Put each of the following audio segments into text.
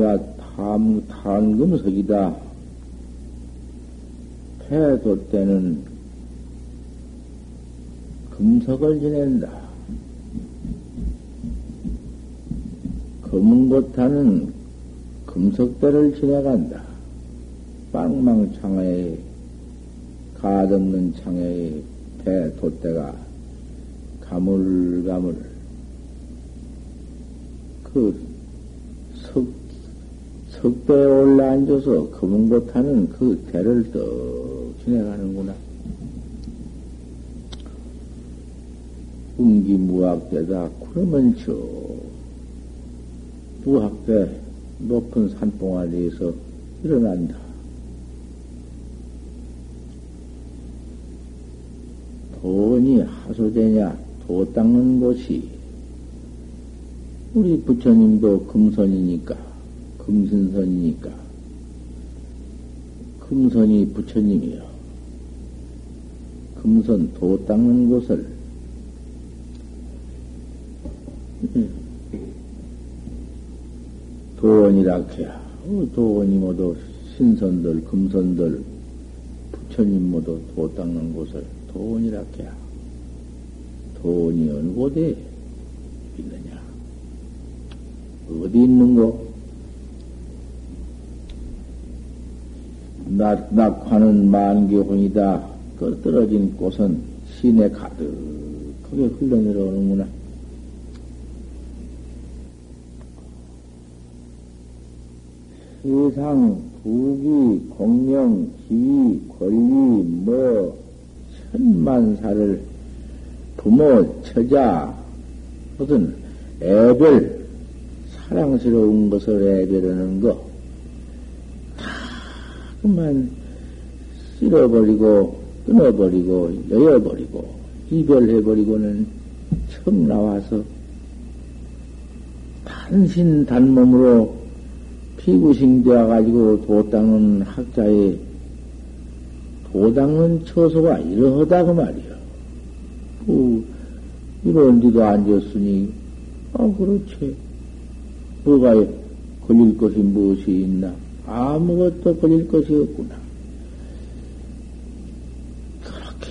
금석이다. 패도 때는 금석을 지낸다. 검은곳하는 금석대를 지나간다. 빵망창에 가없는 창에 배 돛대가 가물가물 그 석 석배에 올라 앉아서 검은곳하는 그 대를 떡 지나가는구나. 운기 무학대다. 그러면 저 무학대 높은 산봉아리에서 일어난다. 돈이 하소되냐, 도 닦는 곳이 우리 부처님도 금선이니까 금신선이니까. 금선이 부처님이요. 금선 도 닦는 곳을. 도원이라 해야. 어, 도원이 모두 신선들 금선들 부처님 모두 도 닦는 곳을. 도원이라 해야. 도원이 어느 곳에 있느냐? 어디 있는고 낙, 낙화는 만개혼이다. 그 떨어진 꽃은 시내 가득하게 흘러내려오는구나. 세상, 부귀, 공명, 지위, 권리, 뭐, 천만사를 부모, 처자, 무슨 애별, 사랑스러운 것을 애별하는 것, 그만 쓸어버리고 끊어버리고 여여버리고 이별해버리고는 처음 나와서 단신 단몸으로 피구싱 되어가지고 도닦는 학자의 도닦는 처소가 이러하다 그 말이야. 뭐 이런 데도 앉았으니 아 그렇지 뭐가 걸릴 것이 무엇이 있나 아무것도 걸릴 것이 없구나.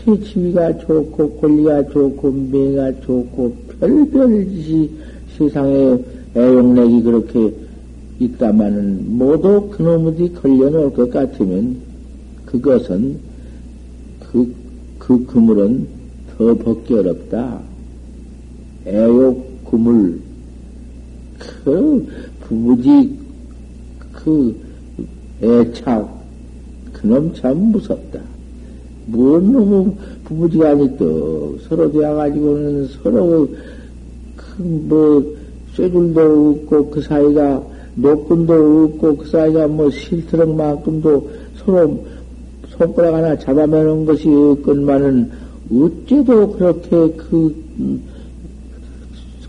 그렇게 지위가 좋고, 권리가 좋고, 매가 좋고, 별별 짓이 세상에 애용력이 그렇게 있다마는 모두 그놈이 걸려놓을 것 같으면 그것은 그, 그 그물은 더 벗기 어렵다. 애욕 그물, 그 부부지 그 애착, 그놈 참 무섭다. 뭔 놈의 부부지간이 또 서로 되어가지고는 서로 그뭐 쇠줄도 없고 그 사이가 노끈도 없고 그 사이가 뭐 실트럭만큼도 서로 손가락 하나 잡아매는 것이 없건만은 어째도 그렇게 그,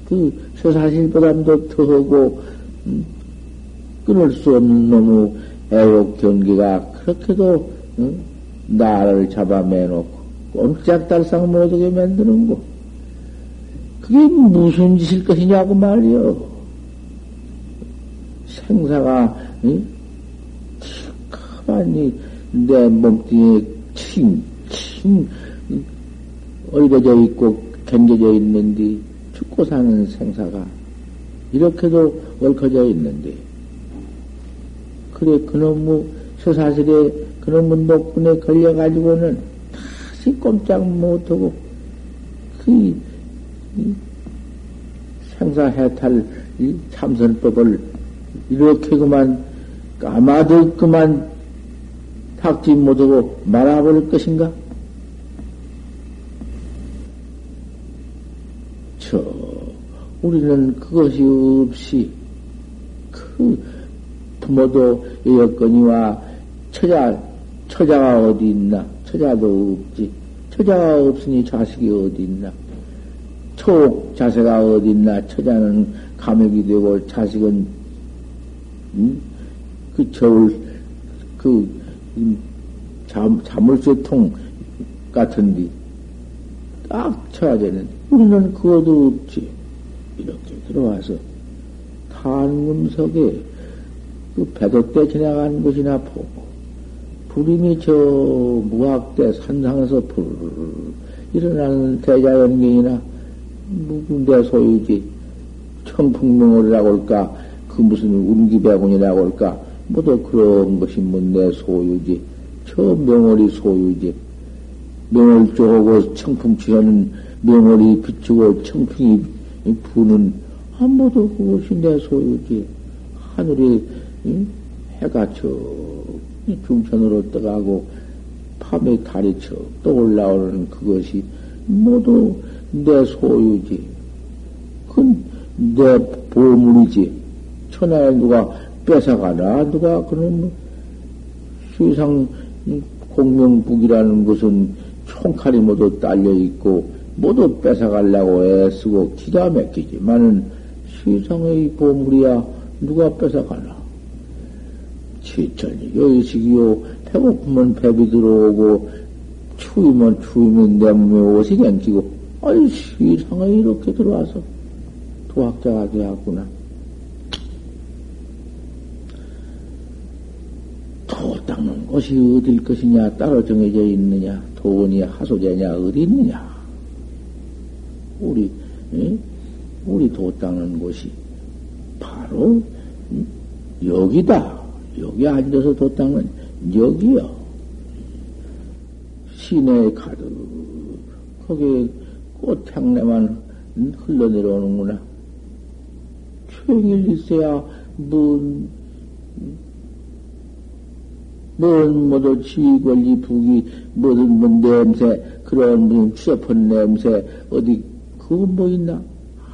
그, 쇠사실보담도 더하고, 음, 끊을 수 없는 놈의 애욕 경기가 그렇게도 응? 나를 잡아매놓고 꼼짝달싹 못하게 만드는 거. 그게 무슨 짓일 것이냐고 말이요. 생사가 응? 가만히 내 몸뚱이에 칭칭 얽어져 있고 견겨져 있는데 죽고 사는 생사가 이렇게도 얽혀져 있는데 그래, 그놈의 서사슬에, 그놈의 녹분에 걸려가지고는 다시 꼼짝 못하고, 그, 생사해탈 이 참선법을 이렇게 그만 까마득 그만 탁지 못하고 말아버릴 것인가? 저, 우리는 그것이 없이, 그, 부모도 여건이와 처자, 처자가 어디 있나? 처자도 없지. 처자가 없으니 자식이 어디 있나? 초 자세가 어디 있나? 처자는 감액이 되고 자식은 음? 그 저울 그 음, 잠, 자물쇠통 같은데 딱 쳐야 되는 우리는 그것도 없지 이렇게 들어와서 탄금석에 그 배도 때 지나간 것이나 보고 불임이 저 무학대 산상에서 불 일어나는 대자연경이나 누군데 소유지 청풍명월이라고 할까 그 무슨 운기배군이라고 할까 모두 그런 것이 뭐내 소유지 저 명월이 소유지. 명월 쪼고 청풍 치하는 명월이 비추고 청풍이 부는 한 모두 그것이 내 소유지. 하늘이 해가 저 중천으로 떠가고 밤에 달이 척떠 올라오는 그것이 모두 내 소유지. 그건 내 보물이지. 천하에 누가 뺏어가나? 누가 그런 수상 공명북이라는 것은 총칼이 모두 딸려 있고 모두 뺏어가려고 애쓰고 기가 막히지만은 시상의 보물이야 누가 뺏어가나? 지천이 요식이요 배고프면 배비 들어오고 추우면 추우면 내 몸에 옷이 갱기고 아니 시상에 이렇게 들어와서 도학자가 되었구나. 도 닦는 곳이 어딜 것이냐 따로 정해져 있느냐 돈이 하소제냐 어디 있느냐 우리 에? 우리 도 닦는 곳이 바로 여기다 여기 앉아서 도 닦는 여기요 시내에 가득 거기에 꽃향내만 흘러내려오는구나. 평일 있어야 뭔, 뭔, 뭐도 지위 권리 북이, 뭐든 뭐 냄새, 그런 무슨 추접한 냄새, 어디, 그거 뭐 있나?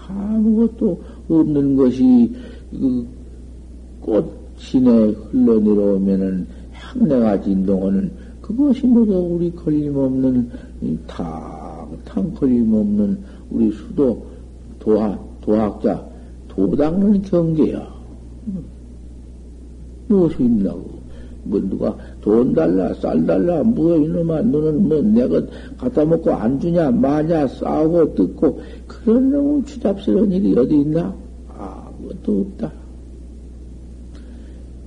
아무것도 없는 것이, 그, 꽃 신에 흘러내려오면은 향내가 진동하는 그것이 모두 우리 걸림없는 다 탕거림 없는 우리 수도 도학, 도학자, 도닦는 경계야. 무엇이 있나고? 뭐 누가 돈 달라, 쌀 달라, 뭐 이놈아, 너는 뭐 내가 갖다 먹고 안 주냐, 마냐, 싸우고 뜯고, 그런 놈의 추잡스러운 일이 어디 있나? 아무것도 없다.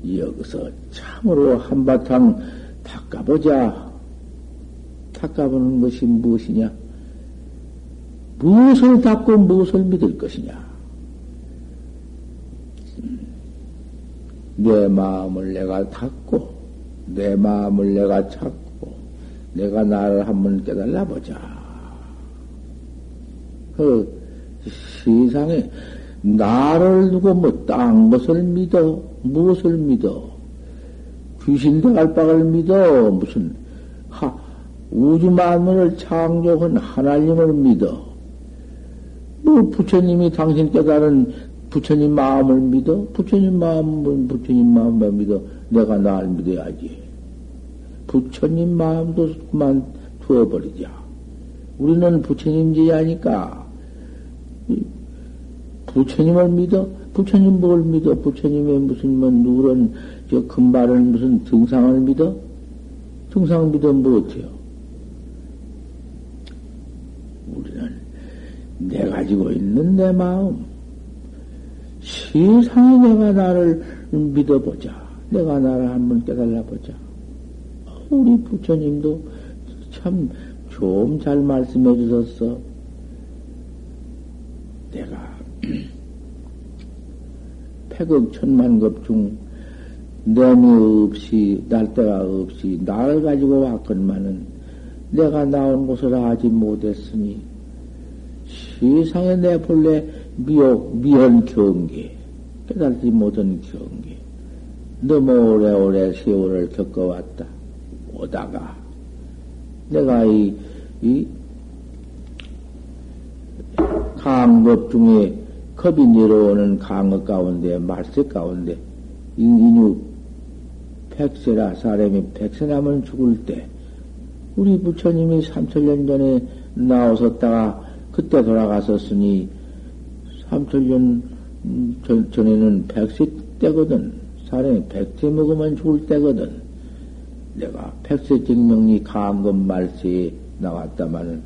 여기서 참으로 한바탕 닦아보자. 닦아보는 것이 무엇이냐? 무엇을 닦고 무엇을 믿을 것이냐? 내 마음을 내가 닦고, 내 마음을 내가 찾고, 내가 나를 한번 깨달아 보자. 그 세상에 나를 두고 뭐 딴 것을 믿어? 무엇을 믿어? 귀신 대갈박을 믿어? 무슨 하, 우주 만물을 창조한 하나님을 믿어? 뭐 부처님이 당신 깨달은 부처님 마음을 믿어? 부처님 마음은 부처님 마음만 믿어. 내가 나를 믿어야지. 부처님 마음도 그만 두어버리자. 우리는 부처님 제자니까 부처님을 믿어? 부처님 뭘 믿어? 부처님의 무슨 뭐 누런 저 금발은 무슨 등상을 믿어? 등상 믿어 뭐 어때요? 내 가지고 있는 내 마음, 세상에 내가 나를 믿어보자. 내가 나를 한번 깨달아보자. 우리 부처님도 참 좀 잘 말씀해 주셨어. 내가 백억 천만급 중 내미 없이 날때가 없이 나를 가지고 왔건만은 내가 나온 곳을 하지 못했으니 세상에 내 본래 미혹, 미한 경계, 깨달지 못한 경계, 너무 오래오래 세월을 겪어왔다. 오다가, 내가 이, 이, 강급 중에 겁이 내려오는 강업 가운데, 말세 가운데, 인유 백세라 사람이 백세 나면 죽을 때, 우리 부처님이 삼천년 전에 나오셨다가 그때 돌아가셨으니, 삼천년 전, 전에는 백세 때거든. 사람이 백세 먹으면 죽을 때거든. 내가 백세 증명이 강급 말세에 나왔다마는,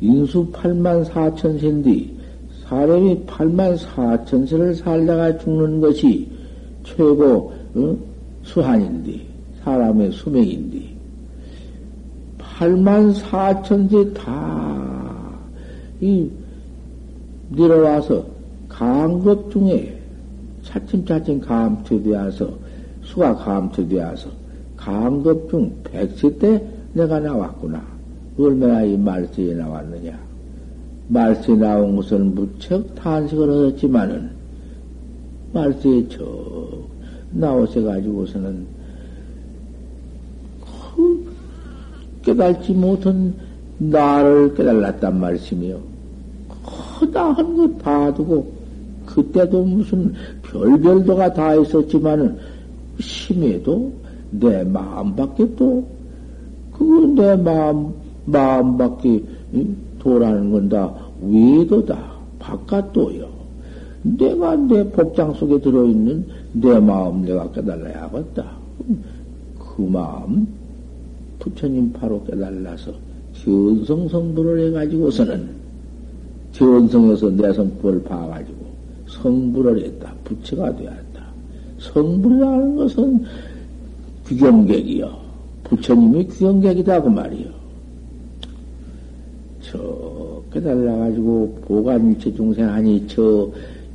인수 8만 4천 세인데, 사람이 8만 4천 세를 살다가 죽는 것이 최고 어? 수한인데, 사람의 수명인데, 8만 4천 세 다, 이, 내려와서 강급 중에 차츰차츰 감퇴되어서, 수가 감퇴되어서, 강급 중 100세 때 내가 나왔구나. 얼마나 이 말세에 나왔느냐. 말세에 나온 것은 무척 탄식을 얻었지만은, 말세에 저 나오셔가지고서는, 그 깨달지 못한 나를 깨달았단 말씀이요. 허다한 것 봐두고, 그때도 무슨 별별도가 다 있었지만은, 심해도 내 마음밖에 또, 그거 내 마음, 마음밖에 도라는 건 다 외도다. 바깥도요. 내가 내 복장 속에 들어있는 내 마음 내가 깨달아야겠다. 그 마음 부처님 바로 깨달아서 견성 성불을 해가지고서는 견성에서 내 성불을 봐가지고 성불을 했다. 부처가 되었다. 성불이라는 것은 귀경객이요. 부처님이 귀경객이다 그 말이요. 저 깨달아가지고 보관 일체 중생 하니 저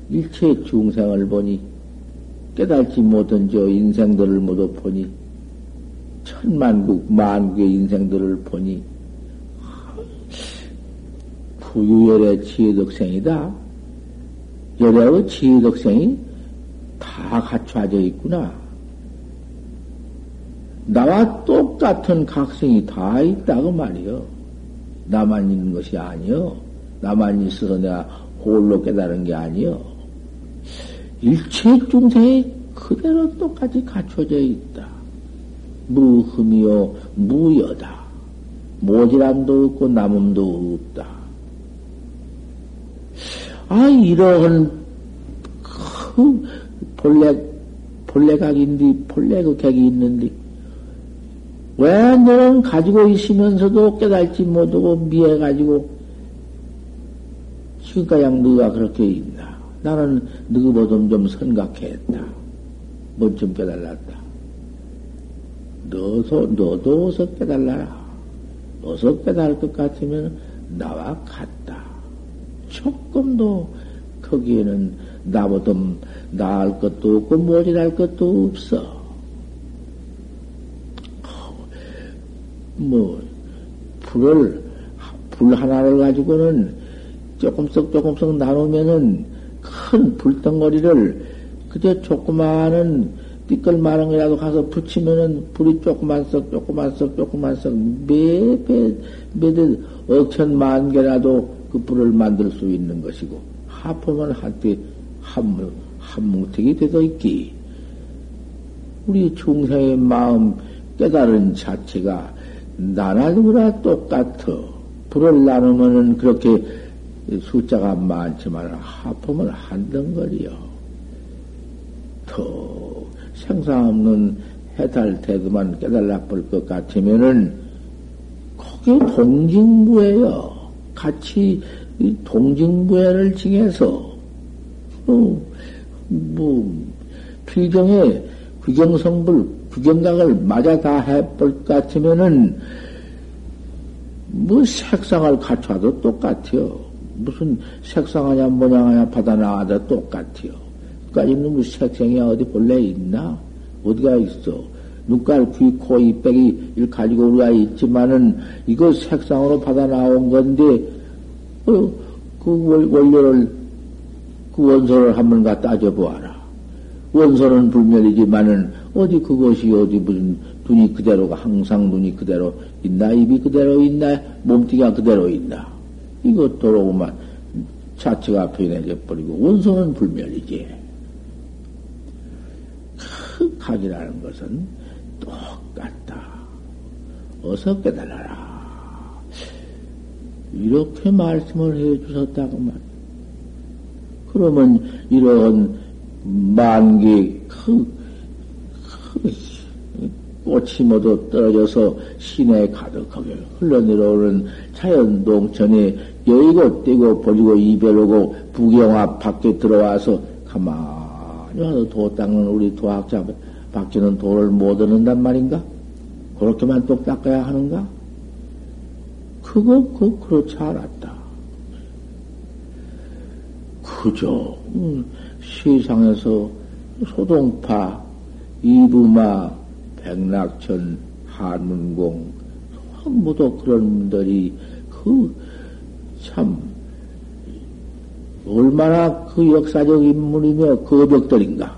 일체 중생을 보니 깨달지 못한 저 인생들을 모두 보니 천만국 만국의 인생들을 보니 부유열의 지혜덕생이다. 열의 지혜덕생이 다 갖춰져 있구나. 나와 똑같은 각성이 다 있다고 말이요. 나만 있는 것이 아니요. 나만 있어서 내가 홀로 깨달은 게 아니요. 일체 중생이 그대로 똑같이 갖춰져 있다. 무흠이요, 무여다. 모질함도 없고 남음도 없다. 아, 이러한 그 본래, 본래 각인데, 본래 그 객이 있는데, 왜 너는 가지고 있으면서도 깨달지 못하고 미해가지고 지금까지 너가 그렇게 있나? 나는 너보다 좀 생각했다. 뭐좀 깨달았다. 너도, 너도 어서 깨달라라. 어서 깨달을 것 같으면 나와 같다. 조금도 거기에는 나보다 나을 것도 없고 모질할 것도 없어. 뭐, 불을, 불 하나를 가지고는 조금씩 조금씩 나누면은 큰 불덩어리를 그저 조그마한 띠끌마른 거라도 가서 붙이면은 불이 조그만 썩, 조그만 썩, 조그만 썩, 매 배, 매대 억천만 개라도 그 불을 만들 수 있는 것이고, 하품은 한때 한, 한 뭉택이 되어 있기. 우리 중생의 마음 깨달은 자체가 나나누구나 똑같아. 불을 나누면은 그렇게 숫자가 많지만 하품을 한 덩거리요. 더 생사 없는 해탈 태도만 깨달아 볼 것 같으면은 그게 동징부예요. 같이 동징부회를 징해서 어, 뭐 필경에 귀경성불 구경각을 맞아 다 해볼 것 같으면은, 뭐 색상을 갖춰도 똑같아요. 무슨 색상하냐, 모양하냐, 받아 나와도 똑같아요. 까지 있는 무 색상이 어디 본래 있나? 어디가 있어? 눈깔, 귀, 코, 이빼기, 일 가지고 우리가 있지만은, 이거 색상으로 받아 나온 건데, 어, 그 원료를, 그 원소를 한번 갖다 따져보아라. 원소는 불멸이지만은, 어디 그것이 어디 무슨 눈이 그대로가 항상 눈이 그대로 있나 입이 그대로 있나 몸뚱이가 그대로 있나 이것 도로만 자체가 변해져 버리고 원소는 불멸이지. 그 각이라는 것은 똑같다. 어서 깨달아라. 이렇게 말씀을 해 주셨다고 말. 그러면 이런 만기 그, 그 꽃이 모두 떨어져서 시내에 가득하게 흘러내려오는 자연동천에 여의고 떼고 버리고 이별하고 부경화 밖에 들어와서 가만히 와서 도 닦는 우리 도학자 밖에는 도를 못 얻는단 말인가? 그렇게만 똑 닦아야 하는가? 그거, 그, 그렇지 않았다. 그저, 음, 세상에서 소동파, 이부마, 백낙천, 한문공, 모두 그런 분들이 그, 참, 얼마나 그 역사적 인물이며 거벽들인가.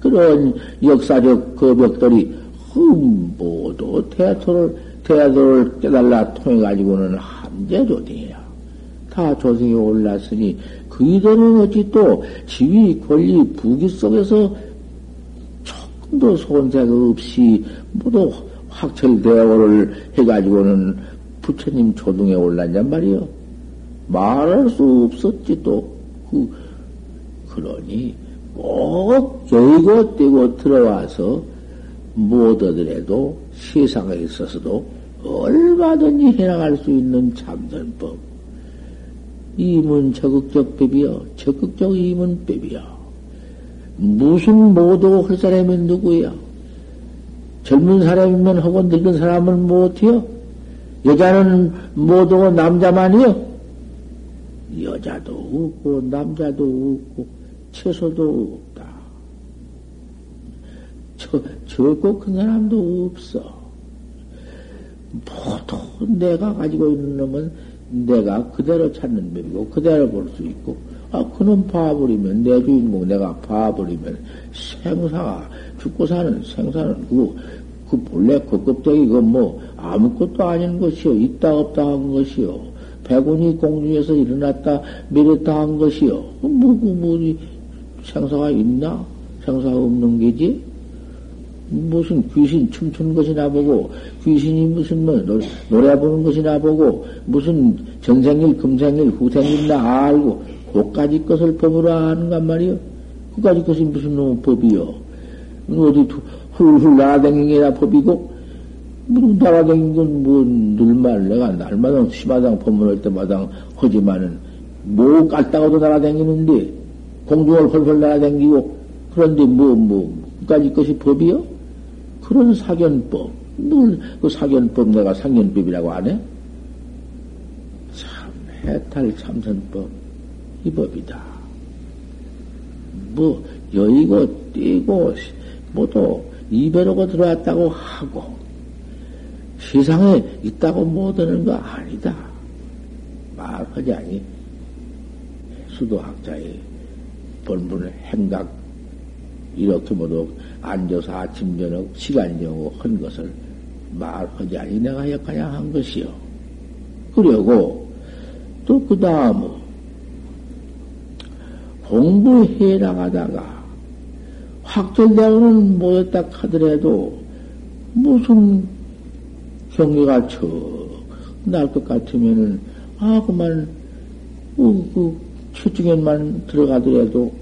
그런 역사적 거벽들이 흠, 모두 태토를, 태도를 깨달라 통해 가지고는 한재조대야. 다 조성에 올랐으니 그이들은 어찌 또 지위, 권리, 부기 속에서 도 손색 없이 모두 확철대오를 해가지고는 부처님 조등에 올랐냔 말이요. 말할 수 없었지 또. 그, 그러니 꼭 여의고 떼고 들어와서 못 얻으래도 세상에 있어서도 얼마든지 해나갈 수 있는 참선법. 이문 적극적 법이요. 적극적 이문 법이요. 무슨 못하고 할 사람이 누구야? 젊은 사람이면 하고 늙은 사람은 못해요? 여자는 못하고 남자만이요? 여자도 없고, 남자도 없고, 채소도 없다. 저, 적고 큰 사람도 없어. 보통 내가 가지고 있는 놈은 내가 그대로 찾는 법이고, 그대로 볼 수 있고, 아, 그놈 봐버리면, 내 주인공 내가 봐버리면, 생사가, 죽고 사는 생사는 그, 그 본래 그 껍데기 그 뭐, 아무것도 아닌 것이요. 있다 없다 한 것이요. 백운이 공중에서 일어났다 내렸다 한 것이요. 뭐, 뭐, 뭐, 생사가 있나? 생사가 없는 게지? 무슨 귀신 춤추는 것이나 보고, 귀신이 무슨 뭐 노래 부르는 것이나 보고, 무슨 전생일, 금생일, 후생일 나 알고, 그까지 것을 법으로 하는간 말이요. 그까지 것이 무슨 놈 법이요. 어디 훌훌 날아다니기나 법이고, 뭐 날아다니는 건뭐 늘말 내가 날마다 시마당 법문할 때마다 하지만은 뭐 깔다가도 날아다니는데, 공중을 헐헐 날아다니고, 그런데 뭐, 뭐, 그까지 것이 법이요? 그런 사견법, 늘 그 사견법 내가 상견법이라고 안 해? 참, 해탈 참선법, 이 법이다. 뭐, 여의고, 뛰고, 모두 이별하고 들어왔다고 하고, 세상에 있다고 못하는 거 아니다. 말하지 아니. 수도학자의 본분을 행각, 이렇게 모두 앉아서 아침, 저녁, 시간 정하고 한 것을 말하지 아니 내가 역하냐 한 것이요. 그리고 또 그 다음 공부해 나가다가 확철대학은 못했다 하더라도 무슨 경계가 척날 것 같으면은 아 그만 그, 그 최중에만 들어가더라도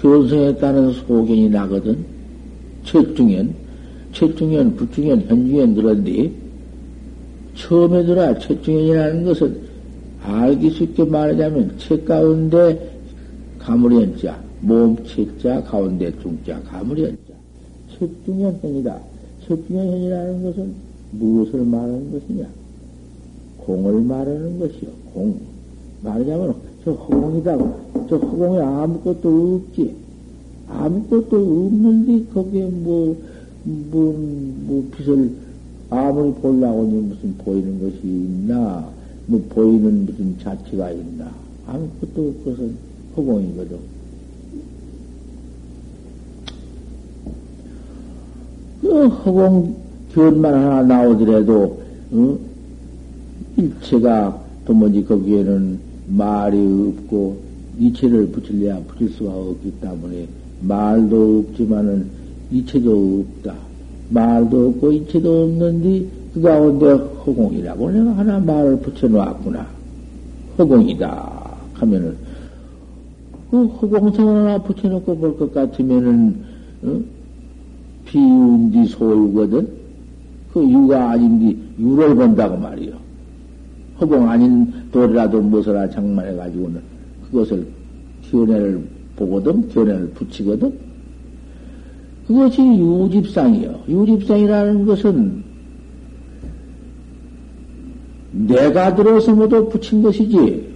견성했다는 소견이 나거든. 첫중엔, 첫중엔, 부중엔, 현중엔 들었는데, 처음에 들어 첫중엔이라는 것은 알기 쉽게 말하자면 책 가운데 가물현자, 몸 책자 가운데 중자 가물현자. 첫중현현이다. 첫중현현이라는 것은 무엇을 말하는 것이냐? 공을 말하는 것이요. 공. 말하자면 저 허공이다. 저 허공에 아무것도 없지. 아무것도 없는데 거기에 뭐, 뭐, 뭐 빛을 아무리 보려고 무슨 보이는 것이 있나? 뭐 보이는 무슨 자체가 있나? 아무것도 없것은 허공이거든. 그 허공 견만 하나 나오더라도 어? 일체가 도무지 거기에는 말이 없고 이체를 붙일래야 붙일 수가 없기 때문에 말도 없지만은 이체도 없다. 말도 없고 이체도 없는데 그 가운데 허공이라고 내가 하나 말을 붙여놓았구나. 허공이다 하면은 그 허공성 하나 붙여놓고 볼 것 같으면은 어? 비운디 소유거든. 그 유가 아닌디 유를 본다고 말이요. 허공 아닌 돌이라도 무엇을 장만해 가지고는 그것을 견해를 보거든, 견해를 붙이거든. 그것이 유집상이요. 유집상이라는 것은 내가 들어서 모두 붙인 것이지.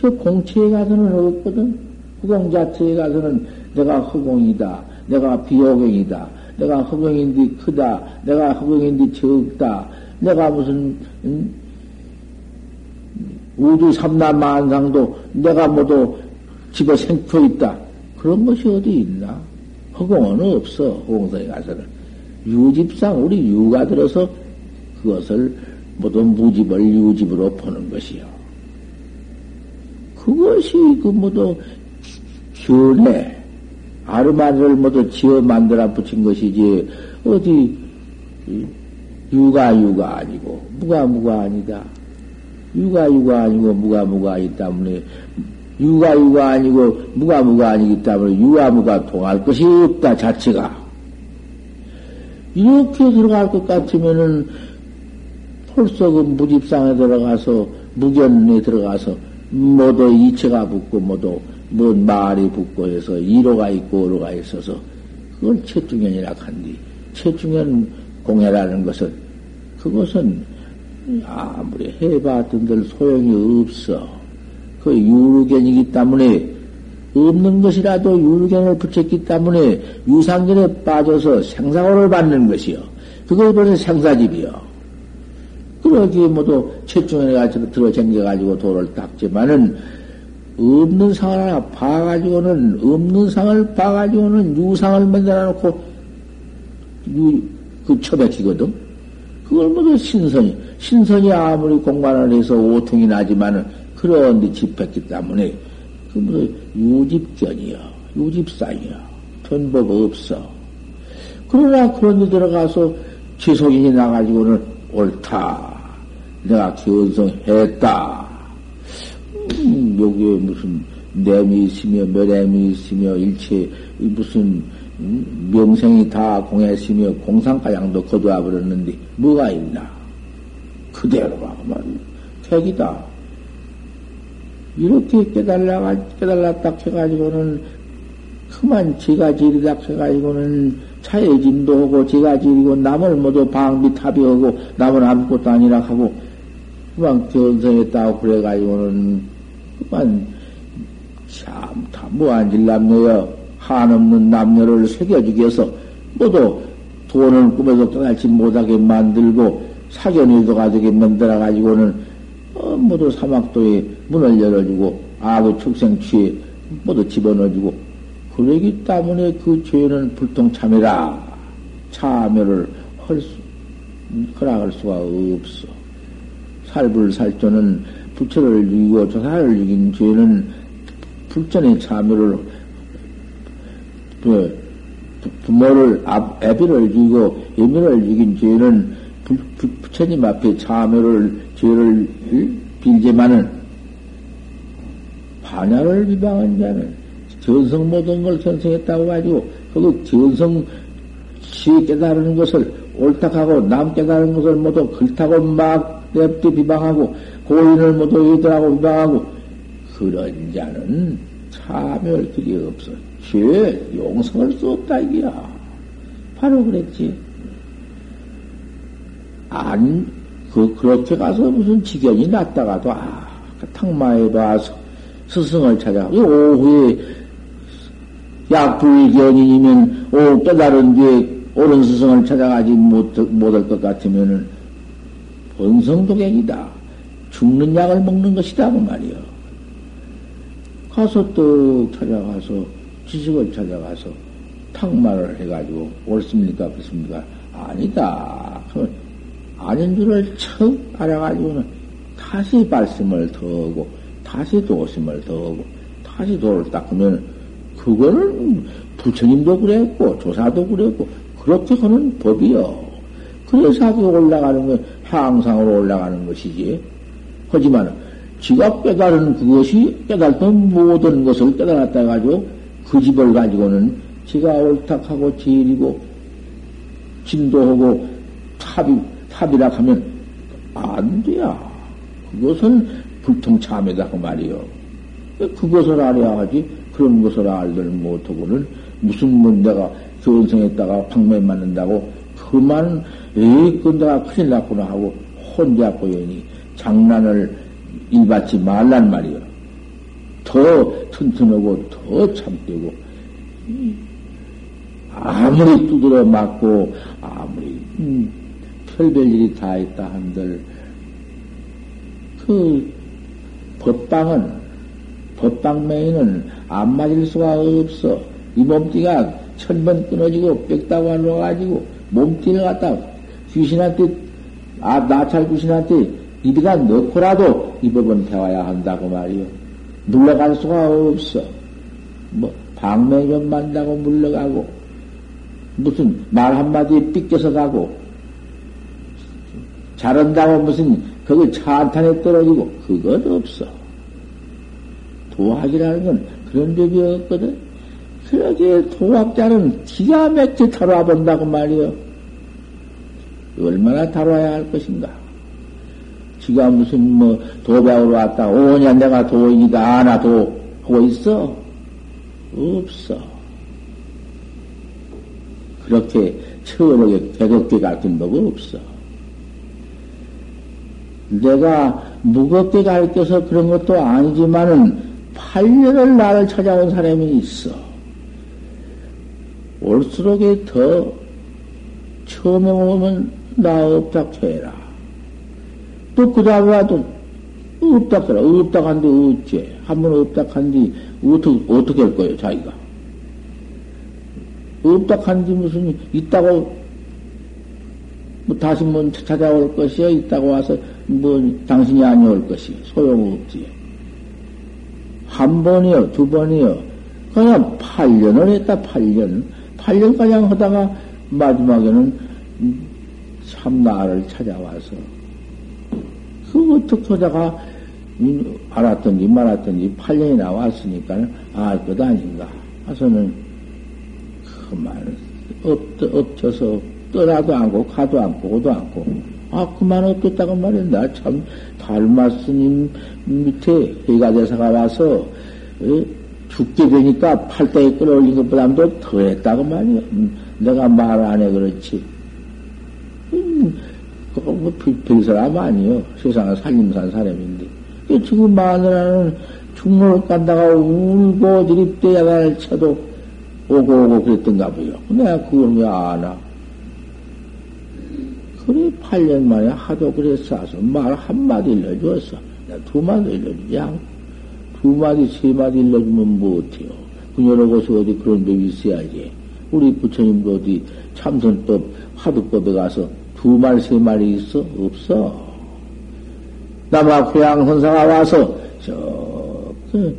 저 공체에 가서는 없거든. 허공 자체에 가서는 내가 허공이다. 내가 비호경이다. 내가 허공인데 크다. 내가 허공인데 적다. 내가 무슨, 음? 우주 삼남 만상도 내가 모두 집어 생겨 있다. 그런 것이 어디 있나? 허공은 없어. 허공성에 가서는. 유집상 우리 유가 들어서 그것을 모두 무집을 유집으로 보는 것이요. 그것이 그 모두 견해, 아르마를 모두 지어 만들어 붙인 것이지, 어디, 유가 유가 아니고, 무가 무가 아니다. 유가 유가 아니고, 무가 무가 아니기 때문에, 유가 유가 아니고, 무가 무가 아니기 때문에, 유가 무가 통할 것이 없다, 자체가. 이렇게 들어갈 것 같으면은, 벌써 그 무집상에 들어가서, 무견에 들어가서, 모두 이체가 붙고, 모두, 뭔 말이 붙고 해서, 이로가 있고, 오로가 있어서, 그걸 채중현이라 한디, 채중현 공해라는 것은, 그것은, 아무리 해봤던들 소용이 없어. 그 유르견이기 때문에, 없는 것이라도 유르견을 붙였기 때문에 유상견에 빠져서 생사고를 받는 것이요. 그것이 벌써 생사집이요. 그러기에 모두 채중에 가지고 들어 쟁겨가지고 돌을 닦지만은 없는 상을 하나 봐가지고는 없는 상을 봐가지고는 유상을 만들어 놓고 유, 그 처박히거든. 그걸 모두 신선이 신선이 아무리 공간을 해서 오통이 나지만은 그런 데 집했기 때문에 그 모두 유집견이야 유집상이야 전법 없어. 그러나 그런 데 들어가서 지속인이 나가지고는 옳다. 내가 견성했다. 음, 여기에 무슨 뇌이 있으며 멸애이 있으며 일체 무슨 음, 명생이 다 공했으며 공상가양도 거두어 버렸는데 뭐가 있나? 그대로 말이야. 택이다. 이렇게 깨달라, 깨달았다 해가지고는 그만 지가 지리다 해가지고는 차해짐도 하고 지가 지리고 남을 모두 방비 탑이 하고 남을 아무것도 아니라 하고 그만 견성했다고 그래가지고는 그만 참 다 무한질 남녀여 한없는 남녀를 새겨주기 위해서 모두 돈을 꿈에서 떠날지 못하게 만들고 사견이도 가지게 만들어 가지고는 어, 모두 사막도에 문을 열어주고 아구 축생취에 모두 집어넣어주고 그러기 때문에 그 죄는 불통참여라 참여를 할 수, 허락할 수가 없어. 살불 살조는 부처를 죽이고 조사를 죽인 죄는 불전의 참여를 그 부모를 애비를 죽이고 애미를 죽인 죄는 부, 부, 부처님 앞에 참여를 죄를 빌지만은 반야를 비방한 자는 전성 모든 걸 전성했다고 가지고 그 전성 시 깨달은 것을 옳다하고 남 깨달은 것을 모두 글타고 막 냅두 비방하고 고인을 모두 이들하고 비방하고 그런 자는 참여할 길이 없어. 죄 용서할 수 없다 이기야. 바로 그랬지. 안, 그, 그렇게 가서 무슨 지견이 났다가도, 아, 그 탕마에 봐서 스승을 찾아. 오후에 약불견이면, 오, 깨달은 뒤에 옳은 스승을 찾아가지 못, 못할 것 같으면은, 본성도객이다. 죽는 약을 먹는 것이다. 그 말이요. 가서 또 찾아가서, 지식을 찾아가서, 탁말을 해가지고, 옳습니까? 그렇습니까? 아니다. 아닌 줄을 척 알아가지고는 다 다시 발심을 더하고, 다시 도심을 더하고, 다시 도를 닦으면, 그거는 부처님도 그랬고, 조사도 그랬고, 그렇게 하는 법이요. 그래서 올라가는 건 향상으로 올라가는 것이지. 하지만, 지가 깨달은 그것이 깨달던 모든 것을 깨달았다 가지고 그 집을 가지고는 지가 옳탁하고 지일이고 진도하고 탑이 탑이라 하면 안 돼야. 그것은 불통참이다 그 말이요. 그것을 알아야 하지 그런 것을 알들 못하고는 무슨 문제가 견성했다가 방매 맞는다고 그만 에이 건다가 큰일 났구나 하고 혼자 고연히 장난을 일받지 말란 말이요. 더 튼튼하고 더 참되고 아무리 두드려 맞고 아무리 음, 별별 일이 다 있다 한들 그 법방은 법방맹이는 안 맞을 수가 없어. 이 몸띠가 천번 끊어지고 빽다고 안 와가지고 몸띠를 갖다 귀신한테 아 나찰 귀신한테 입에다 넣고라도 이 법은 배워야 한다고 말이요. 물러갈 수가 없어. 뭐, 방맹 좀 만다고 물러가고, 무슨 말 한마디에 삐껴서 가고, 잘한다고 무슨, 거기 차탄에 떨어지고, 그것 없어. 도학이라는 건 그런 법이 없거든. 그러게 도학자는 기가 막히게 다뤄 본다고 말이요. 얼마나 다뤄야 할 것인가. 지가 무슨 뭐 도박으로 왔다 오냐 내가 도인이다 아나도 하고 있어? 없어. 그렇게 처음에 대겁게 가르친 법 없어. 내가 무겁게 가르쳐서 그런 것도 아니지만은 8년을 나를 찾아온 사람이 있어. 올수록에 더 처음에 오면 나 없다 해라. 또 그 다음에 와도 없다 그라. 없다 한데 어째? 한번 한뒤 어떻게 어떻게 할 거예요 자기가? 한뒤 무슨 있다고 뭐 다시 뭐 찾아올 것이요 있다고 와서 뭐 당신이 아니올 것이? 소용없지. 한 번이요 두 번이요. 그냥 8년을 했다 8년 8년 가량 하다가 마지막에는 참 나를 찾아와서 그 어떻게 하다가 알았던지 말았던지 8년이 나왔으니까 알 것 아닌가 하서는 그만 엎, 엎쳐서 떠나도 않고 가도 않고 오도 않고 아 그만 엎겠다고 말이야 나참 달마 스님 밑에 해가 대사가 와서 에? 죽게 되니까 팔다에 끌어올린 것보다도 더 했다고 말이야 음, 내가 말 안 해 그렇지 음, 뭐별 사람 아니요. 세상에 살림 산 사람인데. 지금 마누라는 중로를 간다가 울고 드립대 야단을 쳐도 오고 오고 그랬던가 보요. 내가 그걸 왜 아나? 그래, 8년 만에 하도 그랬어서 말 한마디 일러주었어. 내가 두 마디 일러주지 두 마디, 세 마디 일러주면 못해요. 그녀로 곳에 어디 그런 법이 있어야지. 우리 부처님도 어디 참선법, 화두법에 가서 두 말, 세 말이 있어? 없어. 남아 고향 선사가 와서, 저, 그,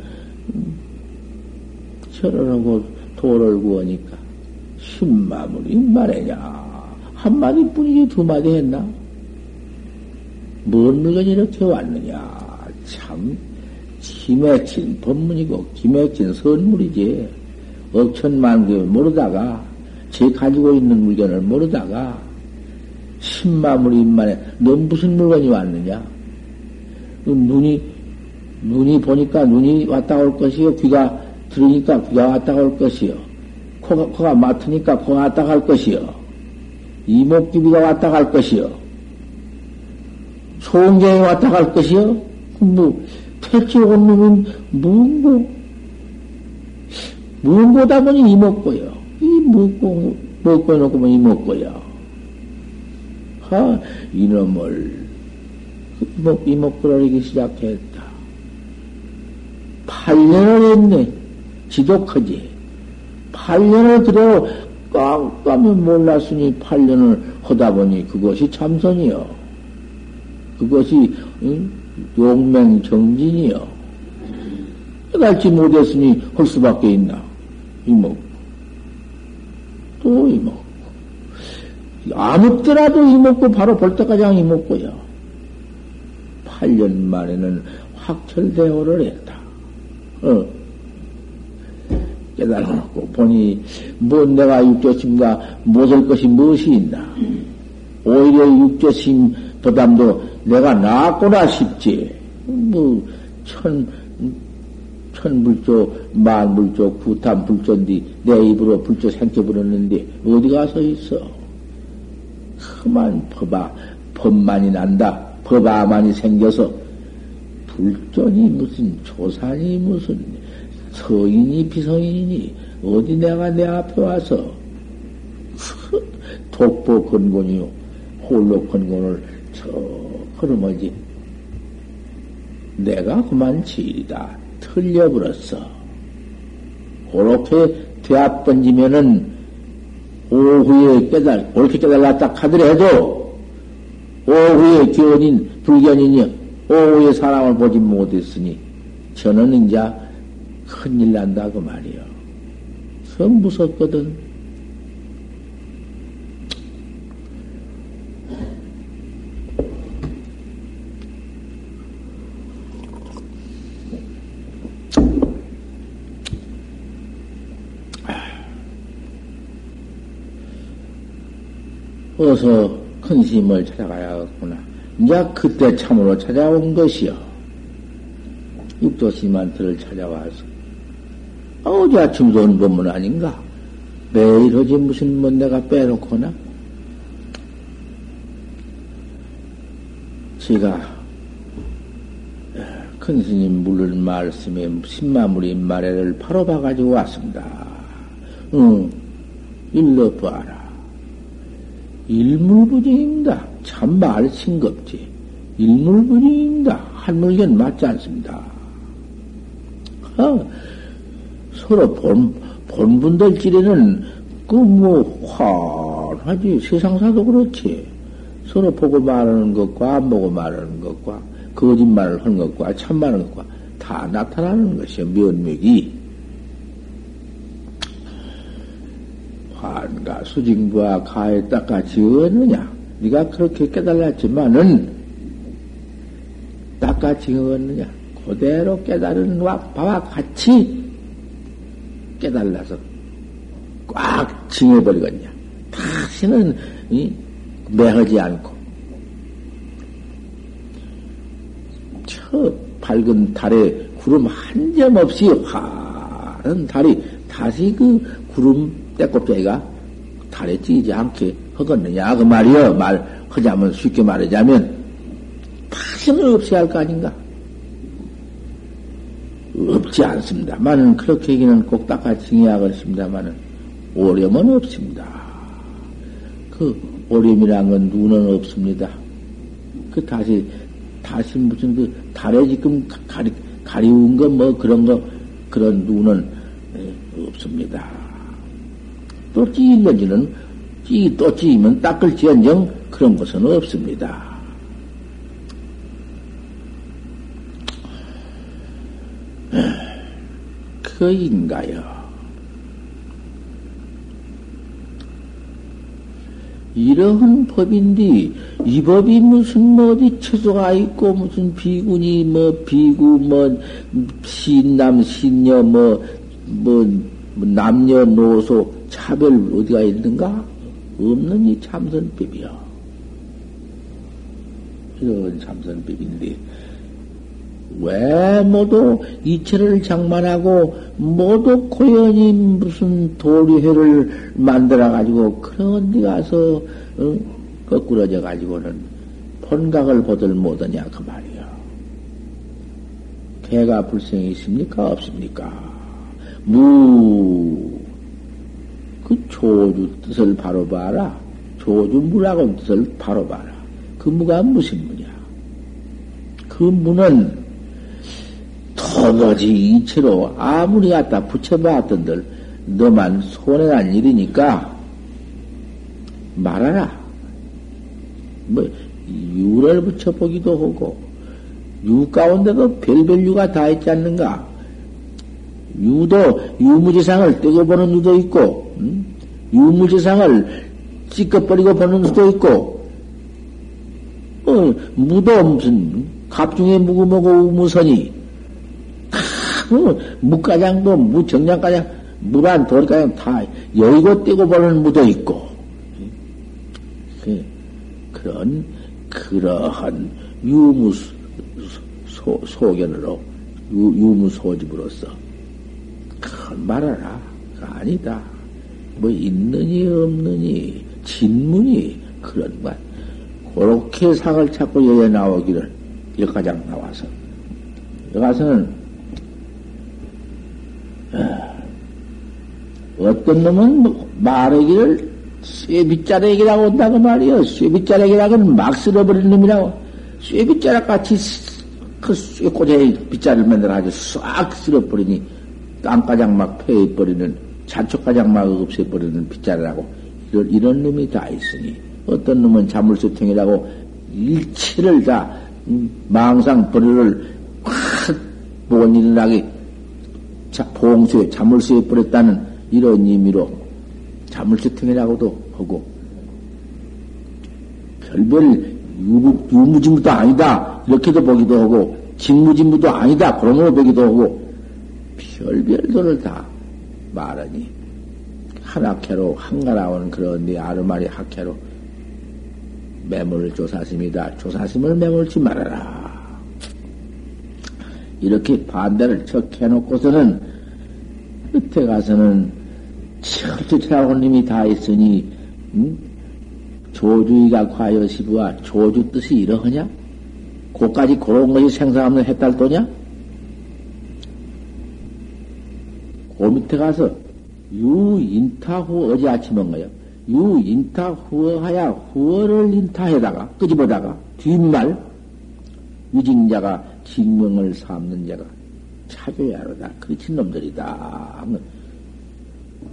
철원하고 도를 구하니까, 신마물이 말이냐. 한마디 뿐이지 두 마디 했나? 뭔 물건이 이렇게 왔느냐. 참, 기맥진 법문이고, 기맥진 선물이지. 억천만 개 모르다가, 제 가지고 있는 물건을 모르다가, 신마물이 입만에 너 무슨 물건이 왔느냐? 그 눈이 눈이 보니까 눈이 왔다 올 것이요. 귀가 들으니까 귀가 왔다 올 것이요. 코가, 코가 맡으니까 코가 왔다 갈 것이요. 이목기비가 왔다 갈 것이요. 소원경이 왔다 갈 것이요. 뭐, 퇴치 온 놈은 무고, 무고다 보니 이목고요. 이 무고, 먹고 놓고 보니 이목고요. 하, 이놈을 이목, 이목구러리기 시작했다. 8년을 했네. 지독하지. 8년을 그대로 깜깜이 몰랐으니 8년을 하다 보니 그것이 참선이요. 그것이 응? 용맹정진이요. 깨달지 못했으니 할 수밖에 있나. 이먹. 또 이먹. 아무더라도 이먹고 바로 볼 때까지 이먹고요. 8년 만에는 확철대오를 했다. 어. 깨달아놓고 보니, 뭐 내가 육조심과 못할 것이 무엇이 있나. 오히려 육조심 보담도 내가 나았구나 싶지. 뭐, 천, 천불조, 만불조, 구탄불조인데 내 입으로 불조 생겨버렸는데 어디 가서 있어? 그만 법아, 법만이 난다. 법아만이 생겨서 불존이 무슨 조산이 무슨 서인이 비서인이 어디 내가 내 앞에 와서 독보 건곤이요 홀로 건곤을 저 걸음어지 내가 그만 지일이다 틀려버렸어 그렇게 대합 번지면은 오후에 깨달 옳게 깨달았다 하더라도 오후에 교원인 불견인이 오후에 사람을 보지 못했으니 저는 이제 큰일 난다 그 말이요. 성 무섭거든. 어서 큰 스님을 찾아가야겠구나. 이제 그때 참으로 찾아온 것이요. 육도 스님한테를 찾아와서 어제 아침도 온 법문 아닌가? 매일 어제 무슨 뭐 내가 빼놓거나? 제가 큰 스님 물른 말씀에 신마무리 말에를 바로 봐가지고 왔습니다. 응, 일러 봐라. 일물부정입니다. 참말 싱겁지. 일물부정입니다. 한물견 맞지 않습니다. 어, 서로 본, 본분들끼리는 그뭐 환하지. 세상사도 그렇지. 서로 보고 말하는 것과 안 보고 말하는 것과 거짓말을 하는 것과 참말하는 것과 다 나타나는 것이요. 면목이. 환가 수징부와 가에 닦아 지었느냐? 네가 그렇게 깨달았지만은 닦아 지었느냐? 그대로 깨달은 바와 같이 깨달아서 꽉 징해버리겠냐. 다시는 이, 매하지 않고 저 밝은 달에 구름 한 점 없이 화른 달이 다시 그 구름 때꼽자기가 달에 찌지 않게 하겠느냐 그 말이여 말 하자면 쉽게 말하자면 다시는 없어야 할 거 아닌가 없지 않습니다만은 그렇게 얘기는 꼭 닦아 징해야겠습니다만은 오렴은 없습니다. 그 오렴이란 건 눈은 없습니다. 그 다시 다시 무슨 그 달에 지금 가리 가리운 거 뭐 그런 거 그런 눈은 없습니다. 또 찌일런지는 찌, 또 찌면 닦을 지언정 그런 것은 없습니다. 그인가요? 이러한 법인데, 이 법이 무슨 뭐 어디 처소가 있고, 무슨 비군이 뭐 비구, 뭐, 신남, 신녀, 뭐, 뭐, 뭐 남녀, 노소, 차별 어디가 있는가? 없는 이 참선법이요. 이런 참선법인데, 왜 모두 이체를 장만하고 모두 고연히 무슨 도리회를 만들어 가지고 그런 데 가서 어? 거꾸러져 가지고는 본각을 보들 못하냐 그 말이야. 개가 불생이 있습니까 없습니까? 무 그 조주 뜻을 바로 봐라. 조주 무라고 뜻을 바로 봐라. 그 무가 무슨 무냐? 그 무는 도무지 이체로 아무리 갖다 붙여봤던들 너만 손해난 일이니까 말하라. 뭐 유를 붙여보기도 하고 유 가운데도 별별 유가 다 있지 않는가? 유도 유무지상을 떼고 보는 유도 있고 음? 유무지상을 찌꺼버리고 보는 수도 있고 어, 무도 무슨 갑중에 무구모고 우무선이 어, 무가장도 무정량가장 무란 돌가장 다 여의고 떼고 보는 무도 있고 그, 그런 그러한 유무 소, 소견으로 유, 유무 소집으로서 큰 말하라 아니다 뭐 있느니 없느니 진문이 그런 것 그렇게 상을 찾고 여기에 나오기를 여가장 나와서 여가서는 어, 어떤 놈은 뭐 말하기를 쇠빗자락이라고 한다고 말이요. 쇠빗자락이라고는 막 쓸어버리는 놈이라고. 쇠빗자락 같이 그 쇠꼬쟁이 빗자를 만들어 아주 싹 쓸어버리니 땅가장 막 패해버리는 잔초가장 막 없애버리는 빗자루라고 이런, 이런 놈이 다 있으니 어떤 놈은 자물쇠통이라고 일체를 다 음, 망상 버리를 확 보건 일어나게 봉수에 자물쇠에 버렸다는 이런 의미로 자물쇠통이라고도 하고 별별 유무, 유무진무도 아니다. 이렇게도 보기도 하고 직무진무도 아니다. 그런 거 보기도 하고 별별도를 다 말하니 한학회로 한가라온 그런 네 아르마리 학회로 매물 조사심이다. 조사심을 매물지 말아라. 이렇게 반대를 척 해놓고서는 끝에 가서는 철저차라고님이 다 있으니 응? 조주의가 과여 시부와 조주 뜻이 이러하냐? 고까지 그런 것이 생사 없는 해탈도냐? 그 밑에 가서 유인타후 어제 아침에 온 거예요. 유인타후어하야 후어를 인타해다가 끄집어다가 뒷말 위징자가 직명을 삼는 자가 찾아야 하다. 그렇친 놈들이다.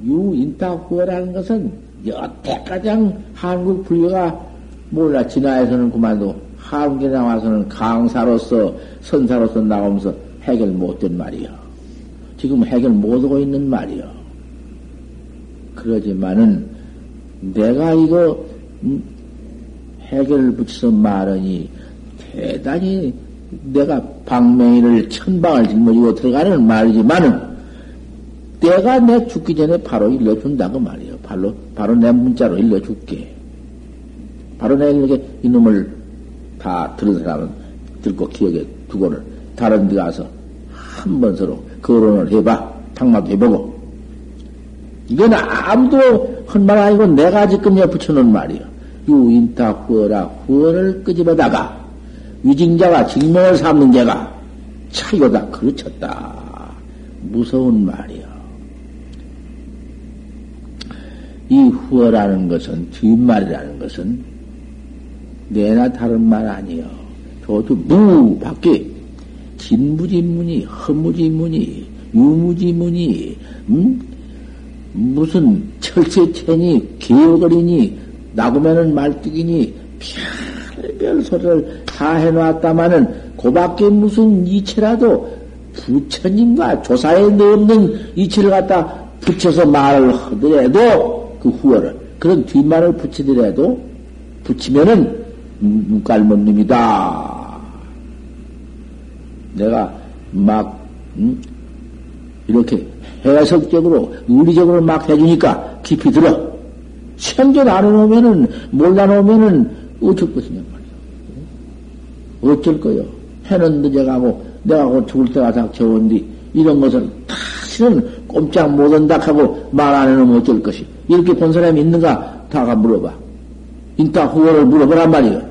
유인타후어라는 것은 여태 가장 한국 불교가 몰라 진화에서는 그만도 한국에 나와서는 강사로서 선사로서 나오면서 해결 못된 말이야. 지금 해결 못하고 있는 말이야. 그러지만은 내가 이거 음, 해결을 붙여서 말하니 대단히 내가 방맹이를 천방을 짊어지고 들어가는 말이지만은 내가 내 죽기 전에 바로 일러준다고 말이에요. 바로, 바로 내 문자로 일러줄게. 바로 내게 이놈을 다 들은 사람은 듣고 기억에 두고는 다른 데 가서 한 번 서로 거론을 해봐. 탕마도 해보고. 이건 아무도 한 말 아니고 내가 지금 여 붙여놓은 말이요. 유인타 후어라 후어를 끄집어다가 위징자가 직명을 삼는 자가 차이고다 그르쳤다. 무서운 말이요. 이 후어라는 것은 뒷말이라는 것은 내나 다른 말 아니요. 저도 무 밖에 진무지문이 허무지문이 유무지문이 음? 무슨 철새체니 기어거리니 나고면은 말뚝이니 별별 소리를 다 해놨다마는 고밖에 무슨 이체라도 부처님과 조사에 넣는 이체를 갖다 붙여서 말을 하더라도 그 후어를 그런 뒷말을 붙이더라도 붙이면은 눈깔못님이다. 내가 막 음? 이렇게 해석적으로, 의리적으로 막 해주니까 깊이 들어. 생전 안 해놓으면은, 몰라놓으면은, 어쩔 것이냐 말이야. 어쩔 거요. 해는 늦어가고, 내가 곧 죽을 때가 닥쳐온 뒤, 이런 것을 다시는 꼼짝 못한다 하고 말 안 해놓으면 어쩔 것이. 이렇게 본 사람이 있는가? 다가 물어봐. 인타 후원을 물어보란 말이야.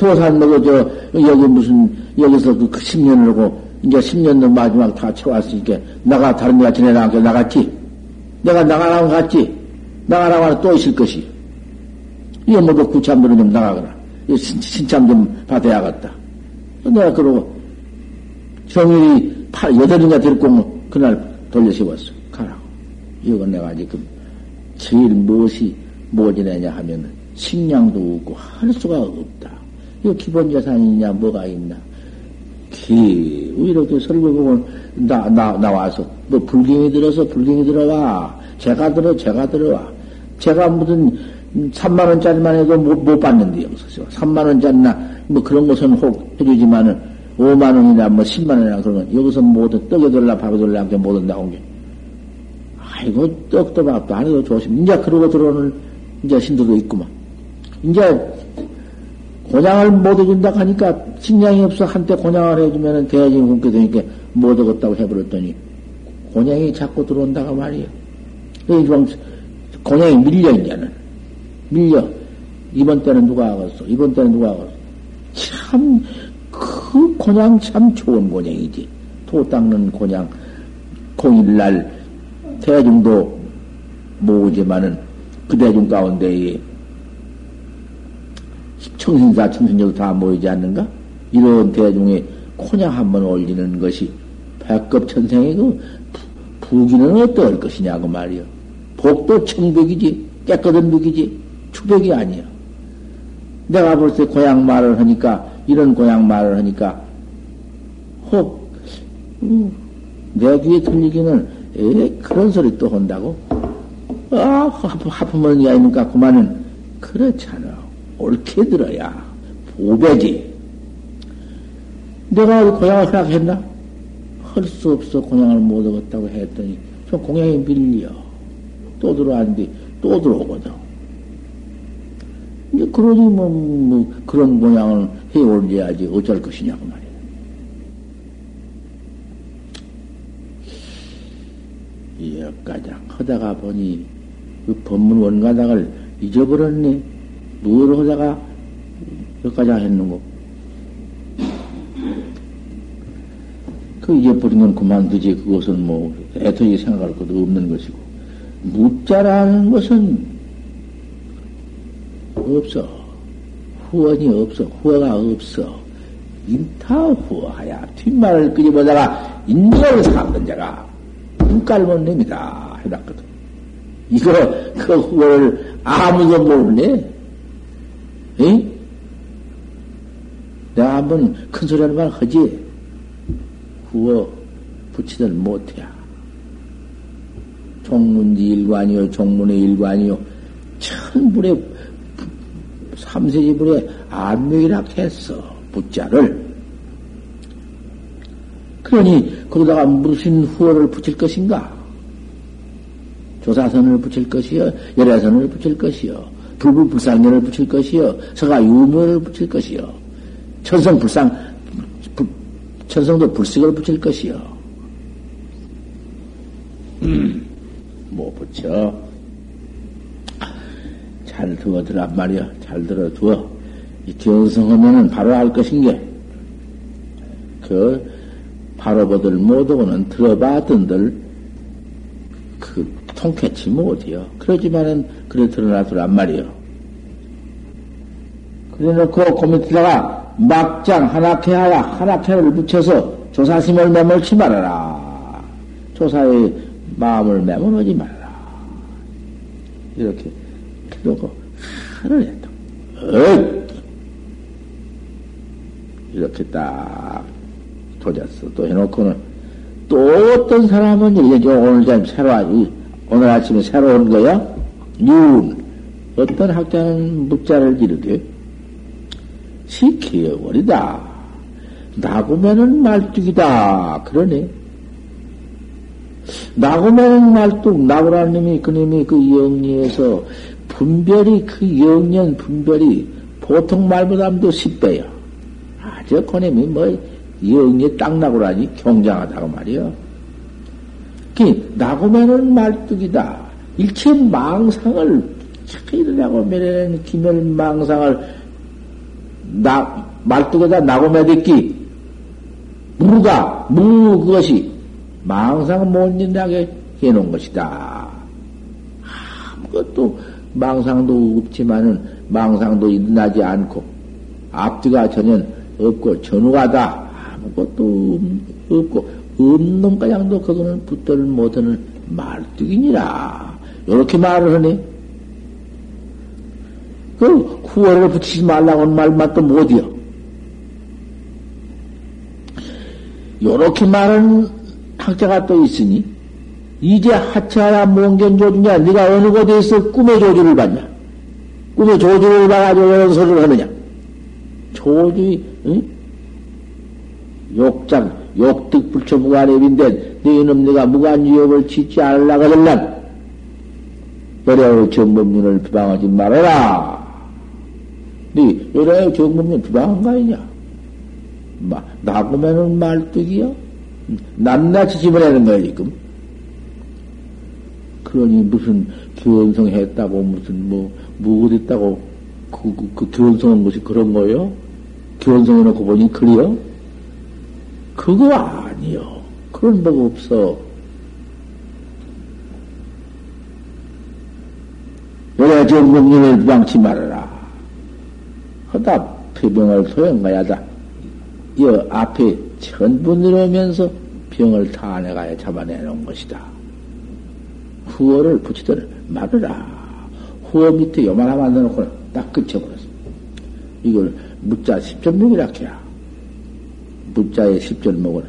도산 먹어, 저, 여기 무슨, 여기서 그 10년을 하고, 이제 10년도 마지막 다 채웠으니까 나가 다른 데가 지내나게 나갔지. 내가 나가라고 갔지. 나가라고 하면 또 있을 것이. 이거 모두 구참들은 좀 나가거라. 신참 좀 받아야겠다. 내가 그러고 정일이 팔, 여덟인가 데리고 그날 돌려 세웠어. 가라고. 이건 내가 지금 제일 무엇이 뭐 지내냐 하면 식량도 없고 할 수가 없다. 이거 기본 재산이냐, 뭐가 있나. 기, 이렇게 설교 보면, 나, 나, 나와서, 뭐, 불경이 들어서 불경이 들어와. 제가 들어, 제가 들어와. 제가 무슨, 3만원짜리만 해도 못, 못 받는데, 여기서. 3만원짜리나, 뭐 그런 것은 혹 해주지만은, 5만원이나 뭐 10만원이나 그런 건, 여기서 모두 떡에 들라, 밥에 들라, 이렇게 못 온다고 게. 아이고, 떡도 밥도 안 해도 조심. 이제 그러고 들어오는, 이제 신도도 있구만. 이제, 곤양을 못 해준다 하니까, 식량이 없어. 한때 곤양을 해주면은 대야진 굶게 되니까 못 얻었다고 해버렸더니, 곤양이 자꾸 들어온다가 말이야. 좀, 곤양이 밀려, 이제는. 밀려. 이번 때는 누가 하겠어? 이번 때는 누가 하겠어? 참, 그 곤양 참 좋은 곤양이지. 토 닦는 곤양. 공일날 대중도 모으지만은 그 대중 가운데에 청신사, 청신역 다 모이지 않는가? 이런 대중에 곤양 한번 올리는 것이 백급 천생의 그 부기는 어떨 것이냐고 말이요. 복도 청백이지, 깨끗한 벽이지, 추백이 아니야. 내가 볼때 고향 말을 하니까, 이런 고향 말을 하니까, 혹, 음, 내 귀에 들리기는, 에 그런 소리 또 한다고? 아, 하품은 야이니까 그만은, 그렇잖아. 옳게 들어야, 보배지. 내가 고향을 생각했나? 할 수 없어, 고향을 못 얻었다고 했더니, 저 공양이 밀려. 또 들어왔는데, 또 들어오거든. 이제 그러니 뭐, 뭐 그런 모양을 해 올려야지 어쩔 것이냐고 말이야. 여가장 하다가 보니 그 법문 원가닥을 잊어버렸네. 뭘 하다가 여가장 했는고. 그 잊어버린 건 그만두지. 그것은 뭐 애터지 생각할 것도 없는 것이고. 묻자라는 것은 없어. 후원이 없어. 후원가 없어. 인타 후하야. 뒷말을 끄집어다가 인정을 삼는 자가 눈깔못 냅니다. 해놨거든. 이거, 그 후원을 아무도 모르네. 에 내가 한번 큰 소리 하는 말 하지. 후어 붙이들 못해. 종문지 일관이요, 종문의 일관이요. 천불의 삼세지불에 안명이라 했어. 붙자를. 그러니 거기다가 무슨 후어를 붙일 것인가? 조사선을 붙일 것이요, 열애선을 붙일 것이요, 불불 불상년을 붙일 것이요, 서가유명을 붙일 것이요, 천성 불상, 천성도 불식을 붙일 것이요. 음, 뭐 붙여? 잘 두어들란 말이야. 잘 들어두어. 이 견성하면은 바로 알 것인 게, 그, 바로 보들 못하고는 들어봤던들, 그, 통쾌치 못해요. 그러지만은, 그래 드러나더란 말이요. 그래 놓고, 그 밑에다가, 막장 하나케 하라, 하나케를 붙여서 조사심을 매몰치 말아라. 조사의 마음을 매몰하지 말아라. 이렇게 그러고 하늘 했다. 어! 이렇게 딱 도졌어. 또 해놓고는 또 어떤 사람은 이제 오늘 좀 새로 오늘 아침에 새로 온 거야. 윤 어떤 학자는 묵자를 이르되 시키어버리다. 나고면은 말뚝이다. 그러네. 나고면은 말뚝, 나고라는 놈이 그놈이 그 영리에서 분별이 그 영년 분별이 보통 말보다도 10배야. 아, 저 코님이 뭐 영리 딱 나고라니 경장하다고 말이 요. 그 나고면은 말뚝이다. 일체 망상을 이러라고 면에는 기멸 망상을 나 말뚝에다 나고매듣기 무가 무 그것이 망상 못 인다게 해놓은 것이다. 아무것도 망상도 없지만은 망상도 일어나지 않고 앞뒤가 전혀 없고 전후가다 아무것도 없고 없는 가양도 그거는 붙들을 못하는 말뚝이니라 이렇게 말을 하네. 그 구월을 붙이지 말라고 하는 말만 또 못이여. 요렇게 말하는 학자가 또 있으니, 이제 하차라 몽견 조주냐? 네가 어느 곳에서 꿈의 조주를 받냐? 꿈의 조주를 봐가지고 이런 소리를 하느냐? 조주, 응? 욕장, 욕득 불처 무관입인데, 너희는 네가 무관유업을 짓지 하들란 여래의 정법륜을 비방하지 말아라. 네, 여래의 정법륜 비방한 거 아니냐? 마, 나보면은 말뚝이요? 낱낱이 집어내는 거야, 지금. 그러니 무슨 견성했다고, 무슨 뭐, 뭐 어딨다고, 그, 그, 그 견성한 것이 그런 거요? 견성해놓고 보니 그래요? 그거 아니요. 그런 법 없어. 여러 정법률을 비방치 말아라. 허다 폐병을 소용가야다. 이 앞에 전부 늘어면서 병을 타내가야 잡아내는 것이다. 후어를 붙이더니 말으라. 후어 밑에 요만하 만들어놓고 딱 끝쳐버렸어. 이걸 무자 10전목이라 해야. 10전 먹으라.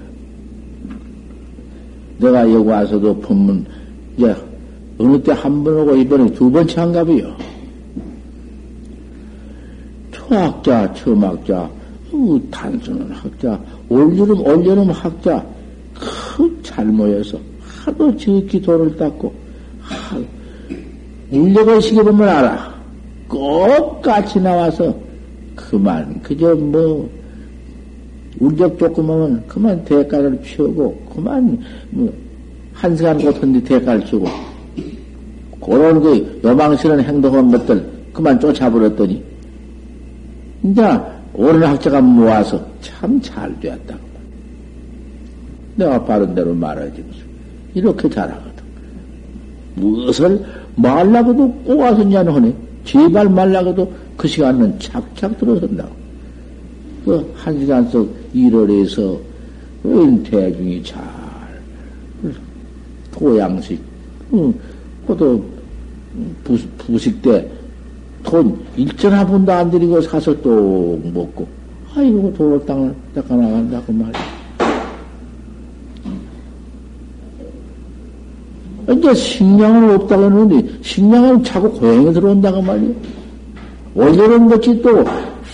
내가 여기 와서도 본문, 이제 어느 때 한 번 오고 이번에 두 번째 한갑이요. 초학자, 처음학자, 어, 단순한 학자, 올여름, 올여름 학자, 그잘 모여서 하도 지극히 돈을 닦고, 하, 인력을 시켜보면 알아. 꼭 같이 나와서, 그만, 그저 뭐, 운적 조금 하면 그만 대가를 피우고, 그만, 뭐, 한 시간 고턴데 대가를 치고, 그런 그 요망스러운 행동한 것들 그만 쫓아버렸더니, 이제 옳은 학자가 모아서 참 잘 되었다. 내가 바른 대로 말하지 무슨. 이렇게 잘하거든. 무엇을 말라고도 냐 하네. 제발 말라고도 그 시간은 착착 들어선다고. 그한 시간 속 일을 해서 대중이 잘 토양식, 응, 그것도 부식 때 돈 일전 한 푼도 안 들이고 사서 또 먹고, 아이고, 도로 땅을 닦아 나간다고 말이야. 이제 식량은 없다고 했는데, 식량은 자꾸 고향에 들어온다고 말이야. 원래는 것이 또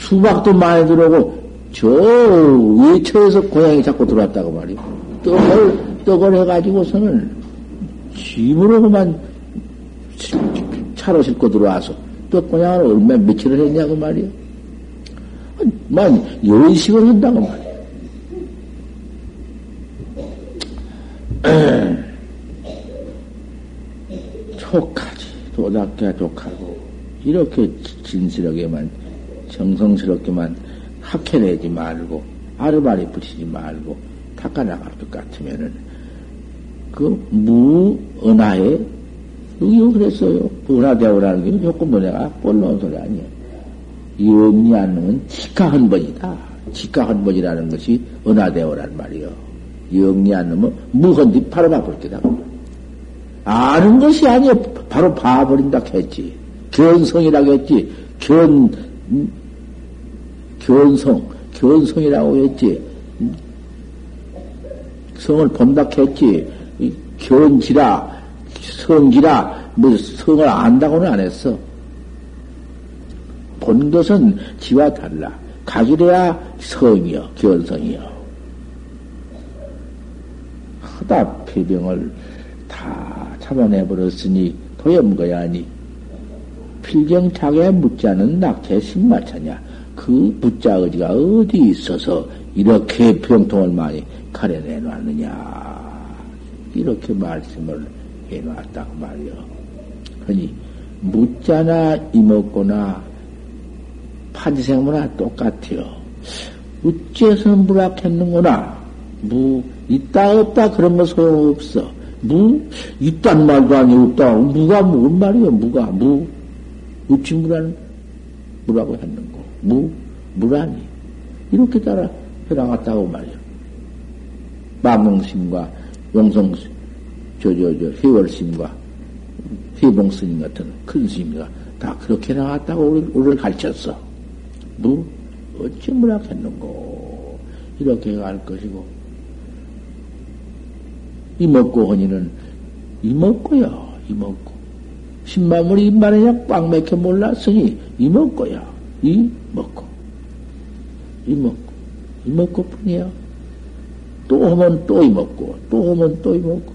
수박도 많이 들어오고, 저 외처에서 고향이 자꾸 들어왔다고 말이야. 떡을, 떡을 해가지고서는 짐으로 그만 차로 싣고 들어와서 또 고향을 얼마 며칠을 했냐고 말이야. 만 열식을 한다고 말이야. 족하지. 도답게 족하고, 이렇게 진실하게만, 정성스럽게만 학해내지 말고, 아르바리 붙이지 말고, 닦아나갈 것 같으면은, 그 무은하에 여기 그랬어요. 은하대오라는 게 조금 뭐 내가 꼴놓은 소리 아니야. 영리한 놈은 직가한 번이다. 직가한 번이라는 것이 은하대오란 말이요. 영리한 놈은 무헌디 바로 봐볼 게다. 아는 것이 아니야. 바로 봐버린다 했지. 견성이라고 했지. 견, 견성, 견성이라고 했지. 성을 본다 했지. 견지라, 성기라, 뭐 성을 안다고는 안 했어. 본 것은 지와 달라. 가지래야 성이여, 견성이여. 하다 폐병을 다 잡아내버렸으니 도염거야니 필경착에 묻자는 낙태 신마차냐. 그 묻자 의지가 어디 있어서 이렇게 병통을 많이 가려내 놨느냐. 이렇게 말씀을 해 놨다고 말이요. 그니 묻자나 이먹거나 판지생무나 똑같아요. 어째서 무락했는구나. 무 있다 없다 그런 거 소용없어. 무 있단 말도 아니 없다. 무가 뭔 말이요? 무가 무 어찌 무라는 무라고 했는고 무 무라니 이렇게 따라 해나갔다고 말이요. 망명심과 용성 저 저 저 회월심과 회봉스님 같은 큰 스님과 다 그렇게 나왔다고 우리, 우리를 가르쳤어. 뭐, 어찌 무락했는고. 이렇게 갈 것이고. 이먹고 허니는 이먹고야, 이먹고. 신마물이 입만에 그냥 꽉 맥혀 몰랐으니 이먹고야, 이 먹고. 이 먹고. 이 먹고 뿐이야. 또 하면 또 이 먹고, 또 하면 또 이 먹고.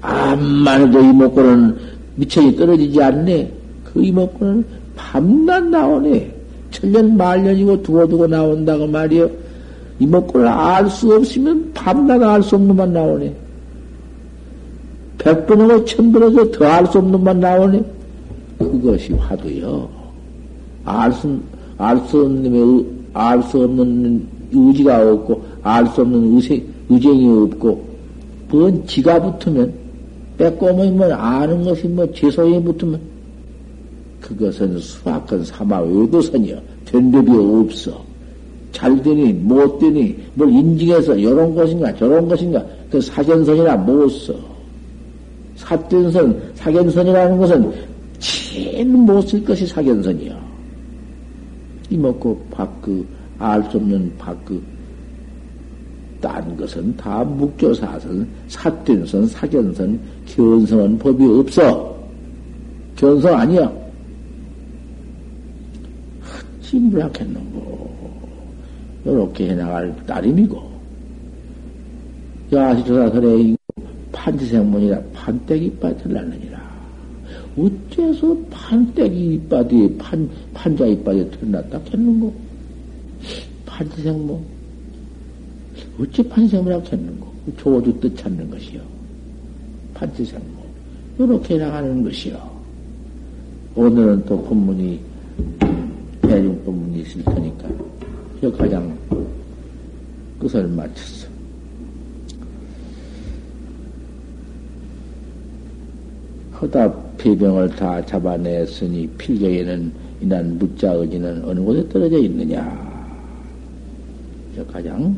암만 해도 이 먹고는 미천이 떨어지지 않네. 그 이 먹고는 밤낮 나오네. 천년 말년이고 두고두고 나온다고 말이여. 이 먹고를 알수 없으면 밤낮 알 수 없는 만 나오네. 백번하고 천번에서 더 알 수 없는 만 나오네. 그것이 화두여. 알 수, 알수 없는, 알수 없는 의지가 없고, 알 수 없는 의생, 의쟁이 없고, 뭔 지가 붙으면, 빼꼼이 뭐 아는 것이 뭐 제소에 붙으면, 그것은 수학은 사마 외도선이여. 된 법이 없어. 잘 되니, 못 되니, 뭘 인증해서 이런 것인가, 저런 것인가, 그 사견선이라 못 써. 사견선, 사견선이라는 것은 제일 못 쓸 것이 사견선이야. 이먹고 밖그, 알 수 없는 밖그, 딴 것은 다 묵조사선, 사된선, 사견선, 견성은 법이 없어. 견성 아니야. 심부락했는고. 요렇게 해나갈 따름이고. 야시조사설에 판지생문이라 판때기 낳느니라. 어째서 판때기 이빨이 판, 판자 이빨이 드러났다 했는고? 판지생문. 어째 판지생문이라고 했는고? 조주 뜻 찾는 것이요. 판지생문. 요렇게 나가는 것이요. 오늘은 또 본문이 대중 법문이 있을 테니까, 저 가장 끝을 마쳤어. 허다 폐병을 다 잡아냈으니 필경에는 이난 묻자 의지는 어느 곳에 떨어져 있느냐. 저 가장